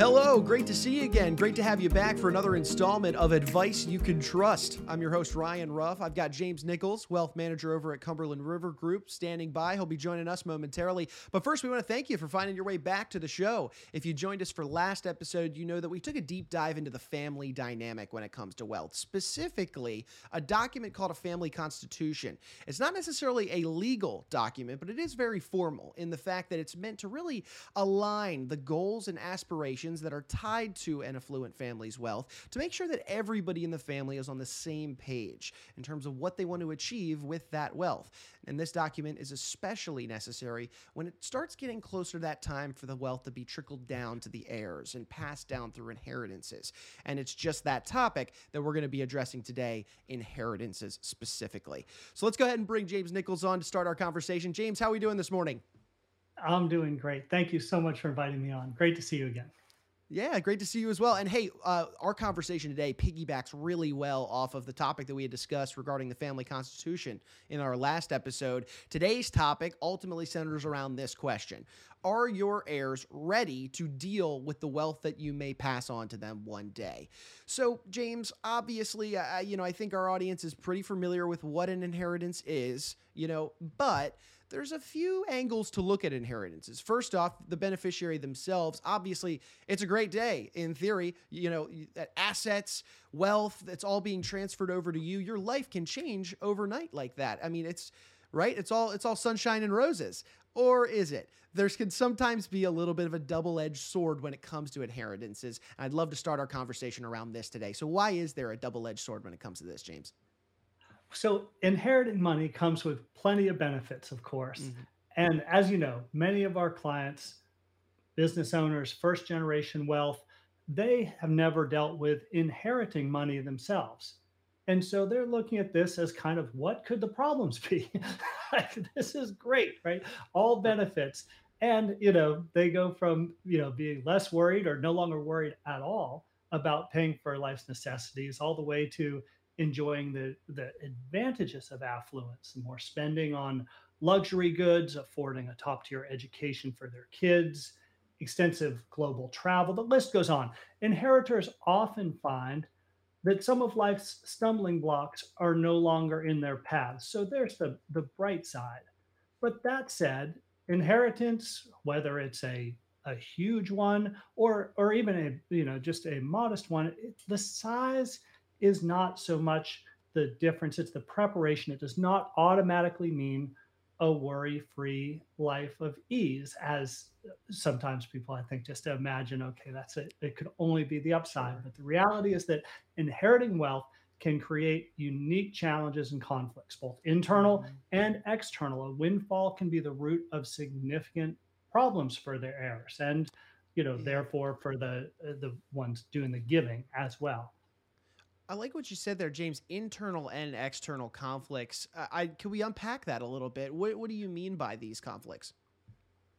Hello, great to see you again. Great to have you back for another installment of Advice You Can Trust. I'm your host, Ryan Ruff. I've got James Nichols, wealth manager over at Cumberland River Group, standing by. He'll be joining us momentarily. But first, we want to thank you for finding your way back to the show. If you joined us for last episode, you know that we took a deep dive into the family dynamic when it comes to wealth, specifically a document called a family constitution. It's not necessarily a legal document, but it is very formal in the fact that it's meant to really align the goals and aspirations that are tied to an affluent family's wealth to make sure that everybody in the family is on the same page in terms of what they want to achieve with that wealth. And this document is especially necessary when it starts getting closer to that time for the wealth to be trickled down to the heirs and passed down through inheritances. And it's just that topic that we're going to be addressing today inheritances specifically. So let's go ahead and bring James Nichols on to start our conversation. James, how are we doing this morning? I'm doing great. Thank you so much for inviting me on. Great to see you again. Yeah, great to see you as well. And hey, uh, our conversation today piggybacks really well off of the topic that we had discussed regarding the family constitution in our last episode. Today's topic ultimately centers around this question Are your heirs ready to deal with the wealth that you may pass on to them one day? So, James, obviously, uh, you know, I think our audience is pretty familiar with what an inheritance is, you know, but there's a few angles to look at inheritances. First off, the beneficiary themselves. Obviously, it's a great day in theory. You know, assets, wealth, that's all being transferred over to you. Your life can change overnight like that. I mean, it's right. It's all it's all sunshine and roses. Or is it? There can sometimes be a little bit of a double edged sword when it comes to inheritances. I'd love to start our conversation around this today. So, why is there a double edged sword when it comes to this, James? So inheriting money comes with plenty of benefits, of course. Mm-hmm. And as you know, many of our clients, business owners, first generation wealth, they have never dealt with inheriting money themselves. And so they're looking at this as kind of what could the problems be? this is great, right? All benefits. And, you know, they go from, you know, being less worried or no longer worried at all about paying for life's necessities all the way to enjoying the, the advantages of affluence, more spending on luxury goods, affording a top tier education for their kids, extensive global travel. The list goes on. Inheritors often find that some of life's stumbling blocks are no longer in their path. So there's the, the bright side. But that said, inheritance, whether it's a a huge one or or even a you know just a modest one, the size is not so much the difference, it's the preparation. It does not automatically mean a worry free life of ease, as sometimes people, I think, just imagine, okay, that's it. It could only be the upside. But the reality is that inheriting wealth can create unique challenges and conflicts, both internal mm-hmm. and external. A windfall can be the root of significant problems for their heirs and you know therefore for the the ones doing the giving as well I like what you said there, James. Internal and external conflicts. Uh, I can we unpack that a little bit? What What do you mean by these conflicts?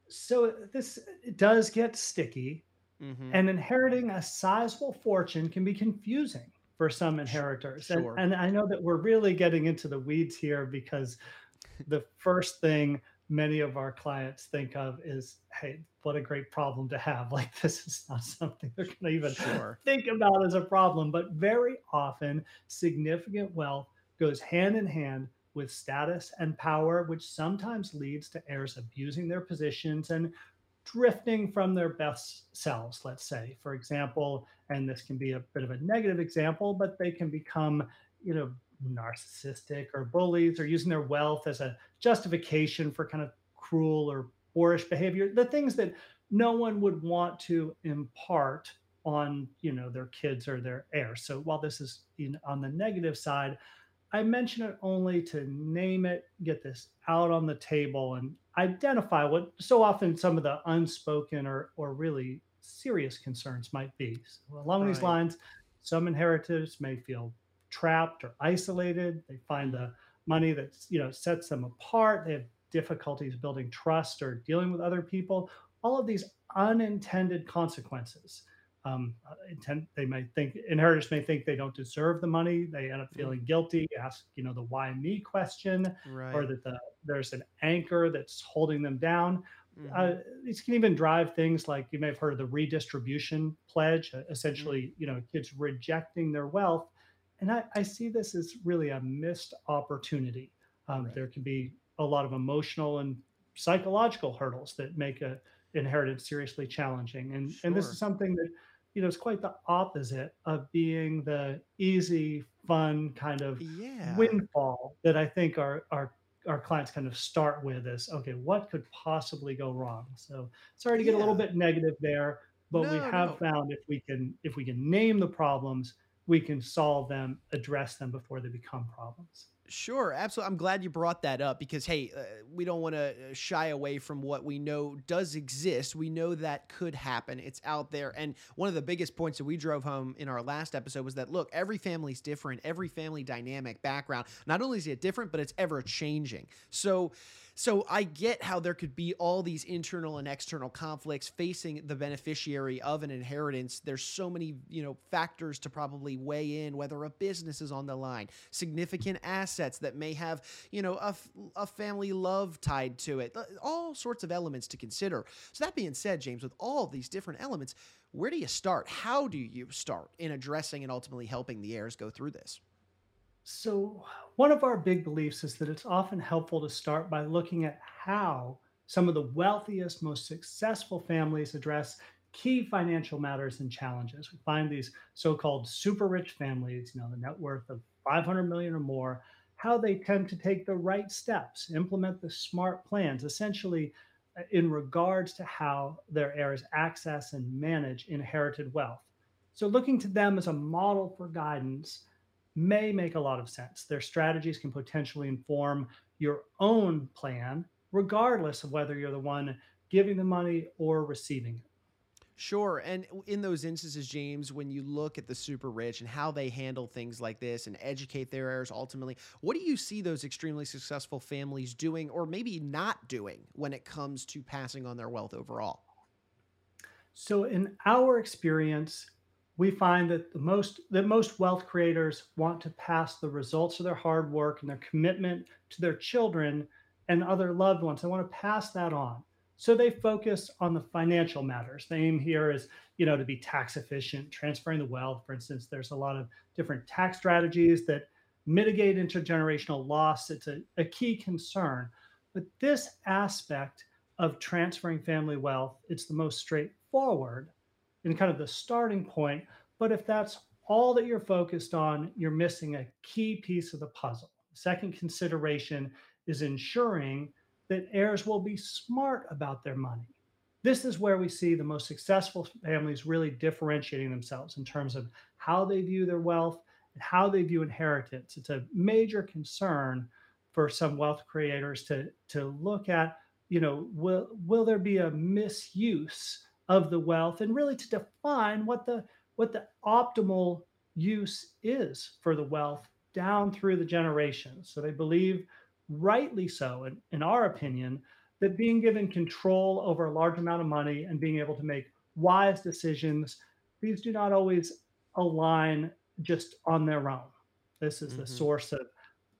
So this does get sticky, mm-hmm. and inheriting a sizable fortune can be confusing for some inheritors. Sure. And, and I know that we're really getting into the weeds here because the first thing many of our clients think of is, hey, what a great problem to have. Like, this is not something they're going to even sure. think about as a problem. But very often, significant wealth goes hand in hand with status and power, which sometimes leads to heirs abusing their positions and drifting from their best selves, let's say. For example, and this can be a bit of a negative example, but they can become, you know, narcissistic or bullies or using their wealth as a justification for kind of cruel or boorish behavior the things that no one would want to impart on you know their kids or their heirs so while this is in, on the negative side i mention it only to name it get this out on the table and identify what so often some of the unspoken or or really serious concerns might be so along right. these lines some inheritors may feel trapped or isolated. They find the money that you know sets them apart. They have difficulties building trust or dealing with other people. All of these unintended consequences. Um, uh, intent, they may think inheritors may think they don't deserve the money. They end up feeling mm. guilty. Ask you know the why me question, right. or that the, there's an anchor that's holding them down. Mm-hmm. Uh, these can even drive things like you may have heard of the redistribution pledge, uh, essentially, mm-hmm. you know, kids rejecting their wealth. And I, I see this as really a missed opportunity. Um, right. There can be a lot of emotional and psychological hurdles that make a inheritance seriously challenging. And, sure. and this is something that, you know, is quite the opposite of being the easy, fun kind of yeah. windfall that I think our, our our clients kind of start with is okay what could possibly go wrong so sorry to get yeah. a little bit negative there but no, we have no. found if we can if we can name the problems we can solve them address them before they become problems Sure, absolutely. I'm glad you brought that up because hey, uh, we don't want to uh, shy away from what we know does exist. We know that could happen. It's out there. And one of the biggest points that we drove home in our last episode was that look, every family's different, every family dynamic, background. Not only is it different, but it's ever changing. So so I get how there could be all these internal and external conflicts facing the beneficiary of an inheritance. There's so many, you know, factors to probably weigh in whether a business is on the line, significant assets that may have, you know, a, a family love tied to it. All sorts of elements to consider. So that being said, James, with all these different elements, where do you start? How do you start in addressing and ultimately helping the heirs go through this? So, one of our big beliefs is that it's often helpful to start by looking at how some of the wealthiest, most successful families address key financial matters and challenges. We find these so-called super rich families, you know, the net worth of 500 million or more, how they tend to take the right steps, implement the smart plans, essentially uh, in regards to how their heirs access and manage inherited wealth. So looking to them as a model for guidance may make a lot of sense. Their strategies can potentially inform your own plan, regardless of whether you're the one giving the money or receiving it. Sure. And in those instances, James, when you look at the super rich and how they handle things like this and educate their heirs ultimately, what do you see those extremely successful families doing or maybe not doing when it comes to passing on their wealth overall? So, in our experience, we find that the most that most wealth creators want to pass the results of their hard work and their commitment to their children and other loved ones. They want to pass that on. So they focus on the financial matters. The aim here is, you know, to be tax efficient, transferring the wealth. For instance, there's a lot of different tax strategies that mitigate intergenerational loss. It's a, a key concern. But this aspect of transferring family wealth, it's the most straightforward and kind of the starting point. But if that's all that you're focused on, you're missing a key piece of the puzzle. Second consideration is ensuring that heirs will be smart about their money. This is where we see the most successful families really differentiating themselves in terms of how they view their wealth and how they view inheritance. It's a major concern for some wealth creators to, to look at, you know, will, will there be a misuse of the wealth and really to define what the what the optimal use is for the wealth down through the generations. So they believe, rightly so, in, in our opinion, that being given control over a large amount of money and being able to make wise decisions, these do not always align just on their own. This is mm-hmm. the source of,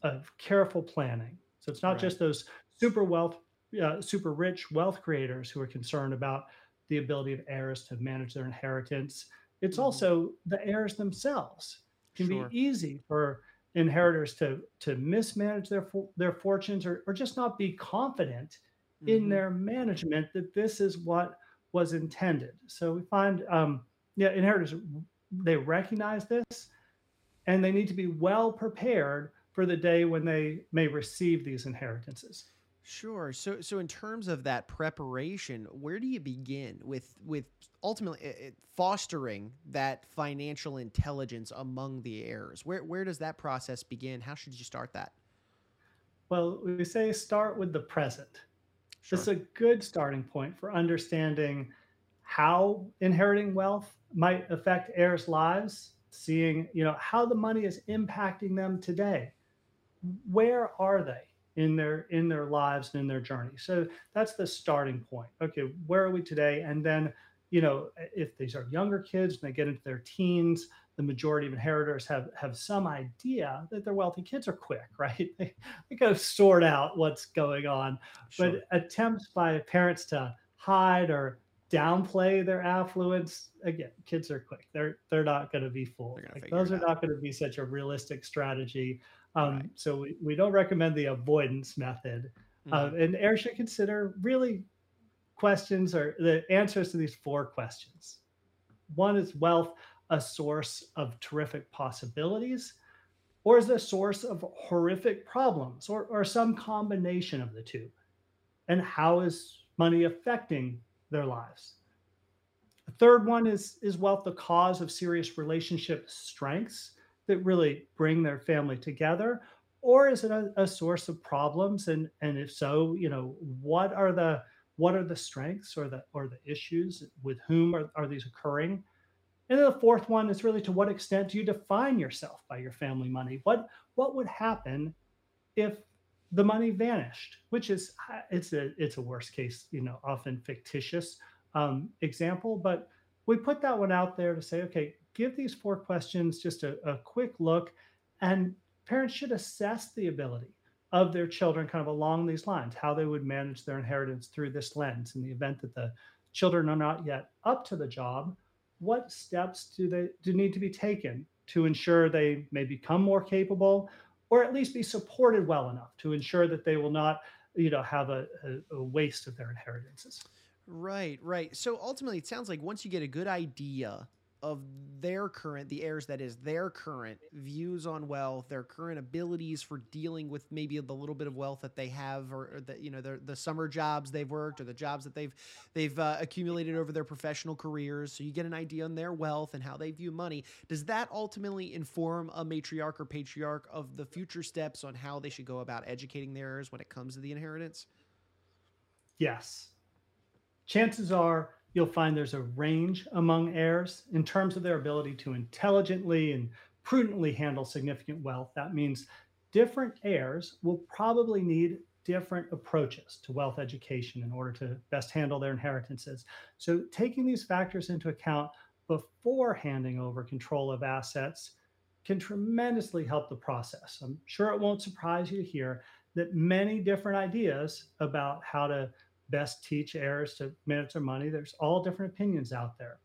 of careful planning. So it's not right. just those super wealth, uh, super rich wealth creators who are concerned about the ability of heirs to manage their inheritance. It's mm-hmm. also the heirs themselves. It can sure. be easy for inheritors to to mismanage their their fortunes or, or just not be confident mm-hmm. in their management that this is what was intended. So we find um, yeah, inheritors they recognize this and they need to be well prepared for the day when they may receive these inheritances. Sure. So, so in terms of that preparation, where do you begin with with ultimately it, fostering that financial intelligence among the heirs? Where where does that process begin? How should you start that? Well, we say start with the present. Sure. This is a good starting point for understanding how inheriting wealth might affect heirs' lives, seeing you know how the money is impacting them today. Where are they? In their in their lives and in their journey. So that's the starting point. Okay, where are we today? And then, you know, if these are younger kids and they get into they're teens, the majority of inheritors have have some idea that their wealthy kids are quick, right? They, they go sort out what's going on. Sure. But attempts by parents to hide or downplay their affluence again kids are quick they're they're not going to be fooled like, those are out. not going to be such a realistic strategy um, right. so we, we don't recommend the avoidance method mm-hmm. uh, and heir should consider really questions or the answers to these four questions one is wealth a source of terrific possibilities or is it a source of horrific problems or, or some combination of the two and how is money affecting their lives. The third one is is wealth the cause of serious relationship strengths that really bring their family together, or is it a, a source of problems? And and if so, you know what are the what are the strengths or the or the issues with whom are, are these occurring? And then the fourth one is really to what extent do you define yourself by your family money? What what would happen if the money vanished, which is it's a it's a worst case, you know, often fictitious um, example, but we put that one out there to say, okay, give these four questions just a, a quick look, and parents should assess the ability of their children kind of along these lines, how they would manage their inheritance through this lens in the event that the children are not yet up to the job. What steps do they do need to be taken to ensure they may become more capable or at least be supported well enough to ensure that they will not, you know, have a, a, a waste of their inheritances. Right, right. So ultimately, it sounds like once you get a good idea of their current, the heirs that is their current views on wealth, their current abilities for dealing with maybe the little bit of wealth that they have, or, or the you know the, the summer jobs they've worked, or the jobs that they've they've uh, accumulated over their professional careers. So you get an idea on their wealth and how they view money. Does that ultimately inform a matriarch or patriarch of the future steps on how they should go about educating their heirs when it comes to the inheritance? Yes. Chances are you'll find there's a range among heirs in terms of their ability to intelligently and prudently handle significant wealth. That means different heirs will probably need different approaches to wealth education in order to best handle their inheritances. So, taking these factors into account before handing over control of assets can tremendously help the process. I'm sure it won't surprise you to hear that many different ideas about how to best teach heirs to manage their money. There's all different opinions out there.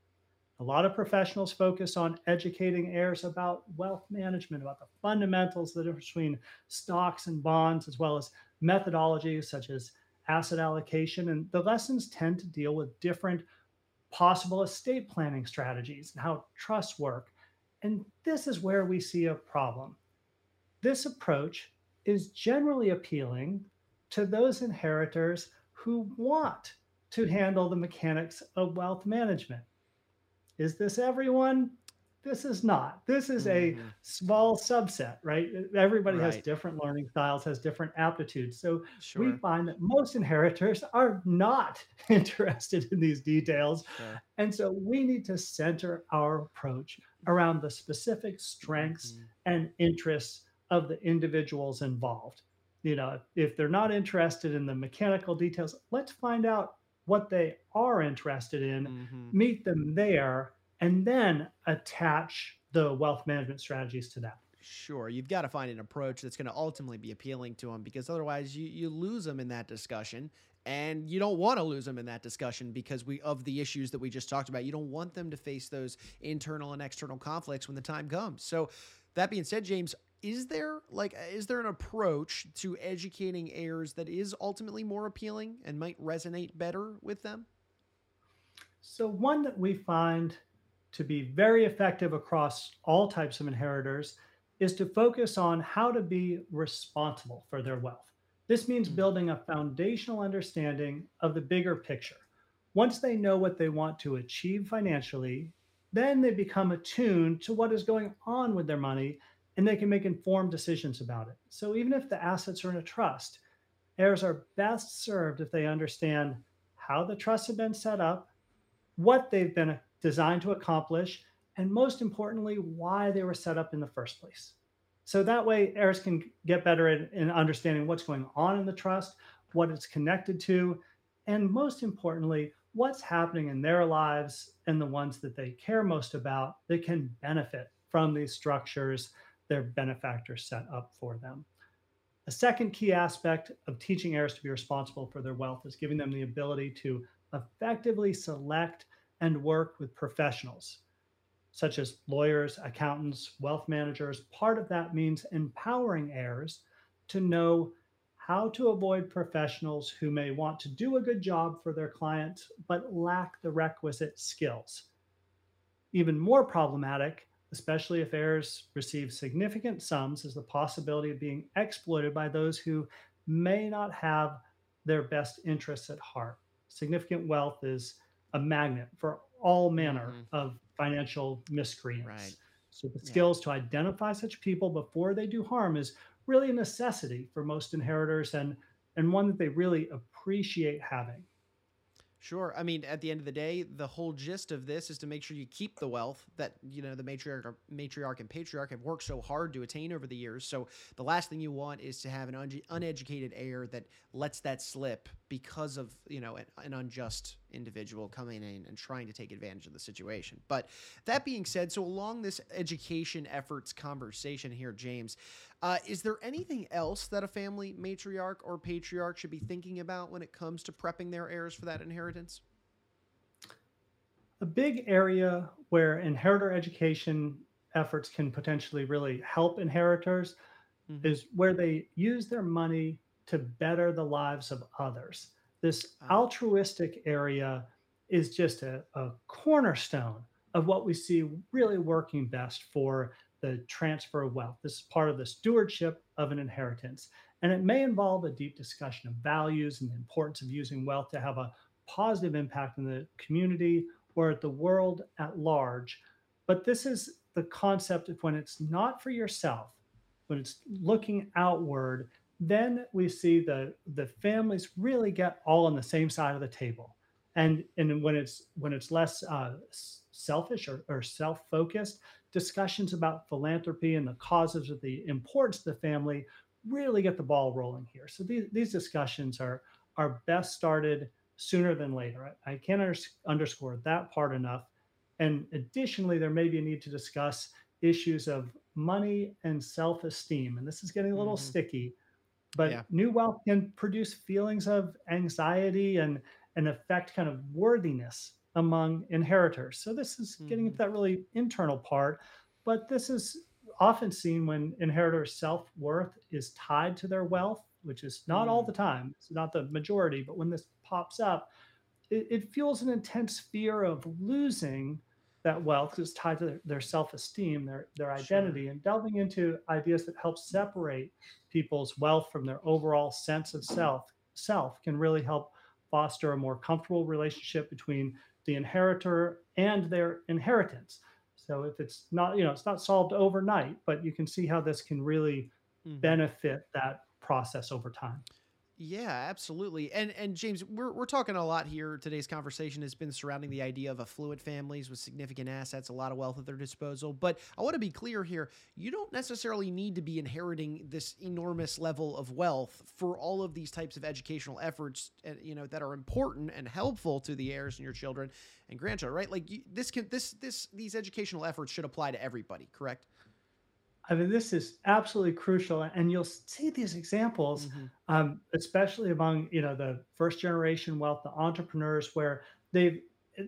A lot of professionals focus on educating heirs about wealth management, about the fundamentals, the difference between stocks and bonds, as well as methodologies such as asset allocation. And the lessons tend to deal with different possible estate planning strategies and how trusts work. And this is where we see a problem. This approach is generally appealing to those inheritors who want to handle the mechanics of wealth management. Is this everyone? This is not. This is mm-hmm. a small subset, right? Everybody right. has different learning styles, has different aptitudes. So sure. we find that most inheritors are not interested in these details. Sure. And so we need to center our approach around the specific strengths mm-hmm. and interests of the individuals involved you know, if they're not interested in the mechanical details, let's find out what they are interested in, mm-hmm. meet them there, and then attach the wealth management strategies to that. Sure, you've got to find an approach that's going to ultimately be appealing to them because otherwise you, you lose them in that discussion and you don't want to lose them in that discussion because we of the issues that we just talked about. You don't want them to face those internal and external conflicts when the time comes. So that being said, James, is there like is there an approach to educating heirs that is ultimately more appealing and might resonate better with them? So one that we find to be very effective across all types of inheritors is to focus on how to be responsible for their wealth. This means mm-hmm. building a foundational understanding of the bigger picture. Once they know what they want to achieve financially, then they become attuned to what is going on with their money and they can make informed decisions about it. So even if the assets are in a trust, heirs are best served if they understand how the trusts have been set up, what they've been designed to accomplish, and most importantly, why they were set up in the first place. So that way, heirs can get better at in understanding what's going on in the trust, what it's connected to, and most importantly, what's happening in their lives and the ones that they care most about that can benefit from these structures their benefactors set up for them. A second key aspect of teaching heirs to be responsible for their wealth is giving them the ability to effectively select and work with professionals such as lawyers, accountants, wealth managers. Part of that means empowering heirs to know how to avoid professionals who may want to do a good job for their clients but lack the requisite skills. Even more problematic, especially if heirs receive significant sums, is the possibility of being exploited by those who may not have their best interests at heart. Significant wealth is a magnet for all manner mm-hmm. of financial miscreants. Right. So the skills yeah. to identify such people before they do harm is really a necessity for most inheritors and and one that they really appreciate having. Sure. I mean, at the end of the day, the whole gist of this is to make sure you keep the wealth that you know the matriarch, matriarch and patriarch have worked so hard to attain over the years. So the last thing you want is to have an un- uneducated heir that lets that slip because of you know an, an, unjust individual coming in and trying to take advantage of the situation. But that being said, so along this education efforts conversation here, James, uh, is there anything else that a family matriarch or patriarch should be thinking about when it comes to prepping their heirs for that inheritance? A big area where inheritor education efforts can potentially really help inheritors mm-hmm. is where they use their money to better the lives of others. This ah. altruistic area is just a, a cornerstone of what we see really working best for the transfer of wealth. This is part of the stewardship of an inheritance. And it may involve a deep discussion of values and the importance of using wealth to have a positive impact in the community or at the world at large. But this is the concept of when it's not for yourself, when it's looking outward, then we see the the families really get all on the same side of the table. And and when it's when it's less uh, selfish or, or self-focused, discussions about philanthropy and the causes of the importance of the family really get the ball rolling here. So these, these discussions are, are best started sooner than later. I, I can't under, underscore that part enough. And additionally, there may be a need to discuss issues of money and self esteem. And this is getting a little mm-hmm. sticky, but yeah. new wealth can produce feelings of anxiety and, and affect kind of worthiness among inheritors. So this is mm-hmm. getting at that really internal part, but this is often seen when inheritors' self-worth is tied to their wealth, which is not mm-hmm. all the time. It's not the majority, but when this pops up, it, it fuels an intense fear of losing that wealth because it's tied to their, their, self-esteem, their their identity, sure. and delving into ideas that help separate people's wealth from their overall sense of self self can really help foster a more comfortable relationship between the inheritor and their inheritance. So if it's not, you know, it's not solved overnight, but you can see how this can really mm-hmm. benefit that process over time. Yeah, absolutely. And and James, we're we're talking a lot here. Today's conversation has been surrounding the idea of affluent families with significant assets, a lot of wealth at their disposal. But I want to be clear here, you don't necessarily need to be inheriting this enormous level of wealth for all of these types of educational efforts, eh, you know, that are important and helpful to the heirs and your children and grandchildren, right? Like you, this can this this these educational efforts should apply to everybody, correct? I mean, this is absolutely crucial, and you'll see these examples, mm-hmm. um, especially among you know the first generation wealth, the entrepreneurs, where they've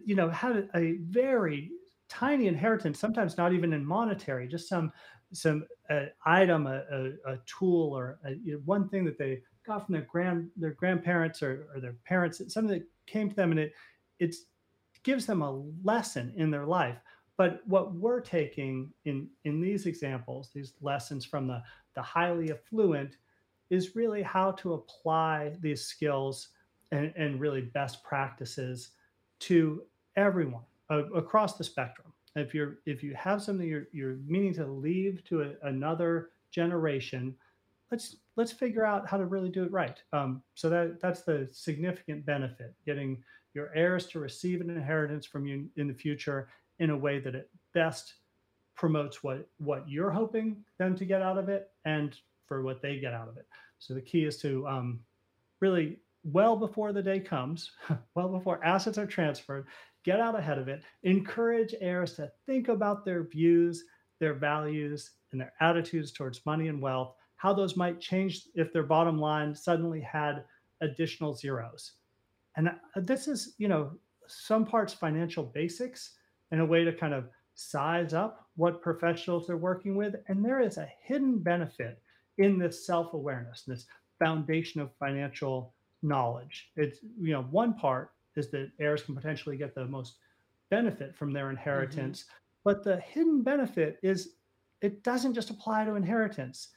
you know had a very tiny inheritance, sometimes not even in monetary, just some some uh, item, a, a, a, tool, or a, you know, one thing that they got from their grand their grandparents or, or their parents, something that came to them, and it it gives them a lesson in their life but what we're taking in, in these examples, these lessons from the, the highly affluent, is really how to apply these skills and, and really best practices to everyone uh, across the spectrum. If you're if you have something you're you're meaning to leave to a, another generation, let's let's figure out how to really do it right. Um, so that that's the significant benefit: getting your heirs to receive an inheritance from you in the future in a way that it best promotes what what you're hoping them to get out of it and for what they get out of it. So the key is to um, really well before the day comes, well before assets are transferred, get out ahead of it. Encourage heirs to think about their views, their values and their attitudes towards money and wealth, how those might change if their bottom line suddenly had additional zeros. And uh, this is, you know, some parts financial basics and a way to kind of size up what professionals they're working with. And there is a hidden benefit in this self awareness, this foundation of financial knowledge. It's, you know, one part is that heirs can potentially get the most benefit from their inheritance. Mm-hmm. But the hidden benefit is it doesn't just apply to inheritance.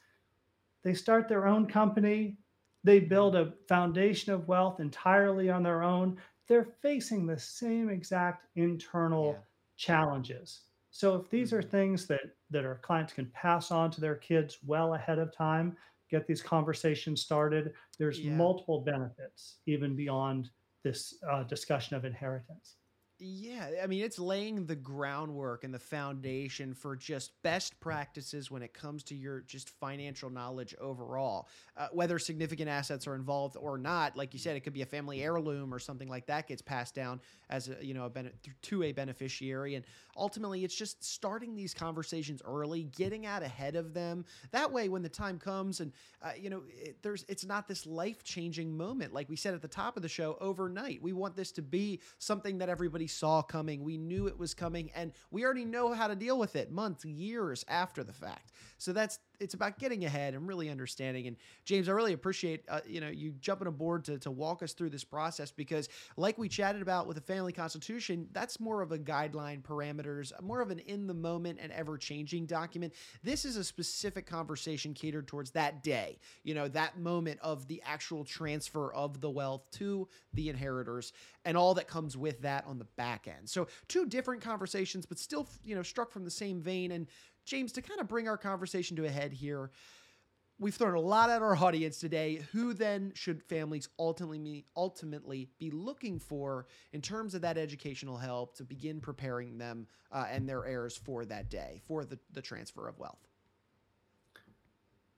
They start their own company, they build a foundation of wealth entirely on their own. They're facing the same exact internal yeah. Challenges. So if these are mm-hmm. things that that our clients can pass on to their kids well ahead of time, get these conversations started, there's yeah. multiple benefits even beyond this uh, discussion of inheritance. Yeah, I mean, it's laying the groundwork and the foundation for just best practices when it comes to your just financial knowledge overall. Uh, whether significant assets are involved or not, like you said, it could be a family heirloom or something like that gets passed down as a, you know a ben- to a beneficiary, and ultimately, it's just starting these conversations early, getting out ahead of them. That way, when the time comes, and uh, you know, it, there's it's not this life changing moment like we said at the top of the show overnight. We want this to be something that everybody saw coming. We knew it was coming, and we already know how to deal with it months, years after the fact. So that's it's about getting ahead and really understanding. And James, I really appreciate uh, you know you jumping aboard to to walk us through this process because, like we chatted about with the family constitution, that's more of a guideline parameters, more of an in the moment and ever changing document. This is a specific conversation catered towards that day. You know that moment of the actual transfer of the wealth to the inheritors and all that comes with that on the back end. So two different conversations, but still you know struck from the same vein and James, to kind of bring our conversation to a head here, we've thrown a lot at our audience today. Who then should families ultimately ultimately be looking for in terms of that educational help to begin preparing them uh, and their heirs for that day, for the, the transfer of wealth?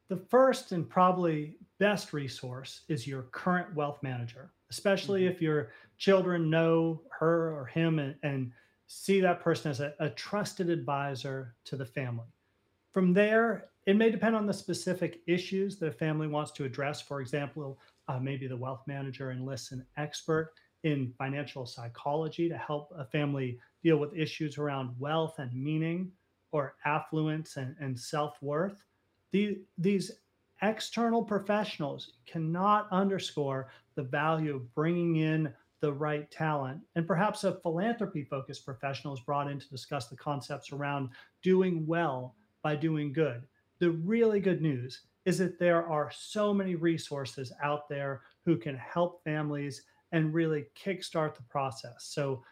The first and probably best resource is your current wealth manager, especially mm-hmm. if your children know her or him and, and see that person as a, a trusted advisor to the family. From there, it may depend on the specific issues that a family wants to address. For example, uh, maybe the wealth manager enlists an expert in financial psychology to help a family deal with issues around wealth and meaning or affluence and, and self worth. The, these external professionals cannot underscore the value of bringing in the right talent. And perhaps a philanthropy focused professional is brought in to discuss the concepts around doing well by doing good. The really good news is that there are so many resources out there who can help families and really kickstart the process. So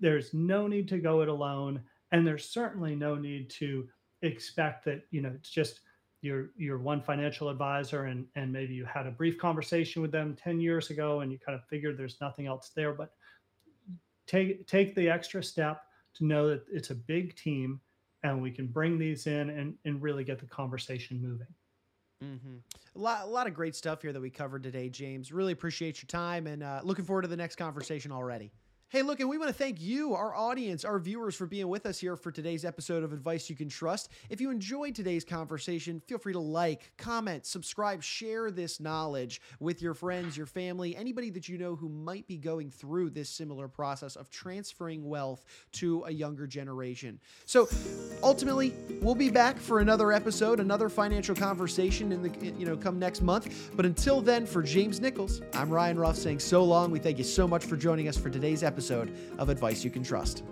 there's no need to go it alone. And there's certainly no need to expect that, you know, it's just your your one financial advisor and and maybe you had a brief conversation with them 10 years ago and you kind of figured there's nothing else there but take take the extra step to know that it's a big team and we can bring these in and, and really get the conversation moving. Mm-hmm. a, lot, a lot of great stuff here that we covered today james. Really appreciate your time and uh, looking forward to the next conversation already Hey, look, and we want to thank you, our audience, our viewers, for being with us here for today's episode of Advice You Can Trust. If you enjoyed today's conversation, feel free to like, comment, subscribe, share this knowledge with your friends, your family, anybody that you know who might be going through this similar process of transferring wealth to a younger generation. So ultimately, we'll be back for another episode, another financial conversation in the you know come next month. But until then, for James Nichols, I'm Ryan Ruff saying so long. We thank you so much for joining us for today's episode episode of Advice You Can Trust.